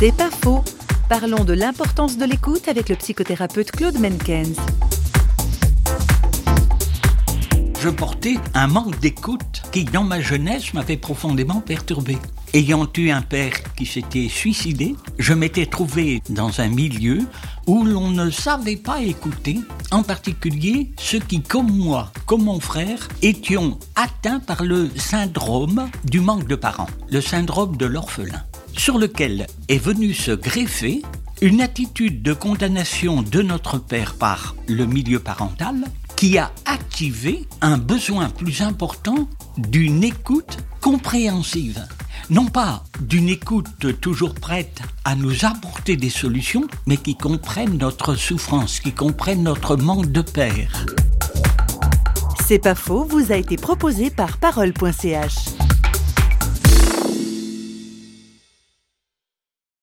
C'est pas faux. Parlons de l'importance de l'écoute avec le psychothérapeute Claude Menkens. Je portais un manque d'écoute qui, dans ma jeunesse, m'avait profondément perturbé. Ayant eu un père qui s'était suicidé, je m'étais trouvé dans un milieu où l'on ne savait pas écouter, en particulier ceux qui, comme moi, comme mon frère, étions atteints par le syndrome du manque de parents, le syndrome de l'orphelin, sur lequel est venu se greffer une attitude de condamnation de notre père par le milieu parental qui a activé un besoin plus important d'une écoute compréhensive non pas d'une écoute toujours prête à nous apporter des solutions, mais qui comprennent notre souffrance, qui comprennent notre manque de père. C'est pas faux, vous a été proposé par parole.ch.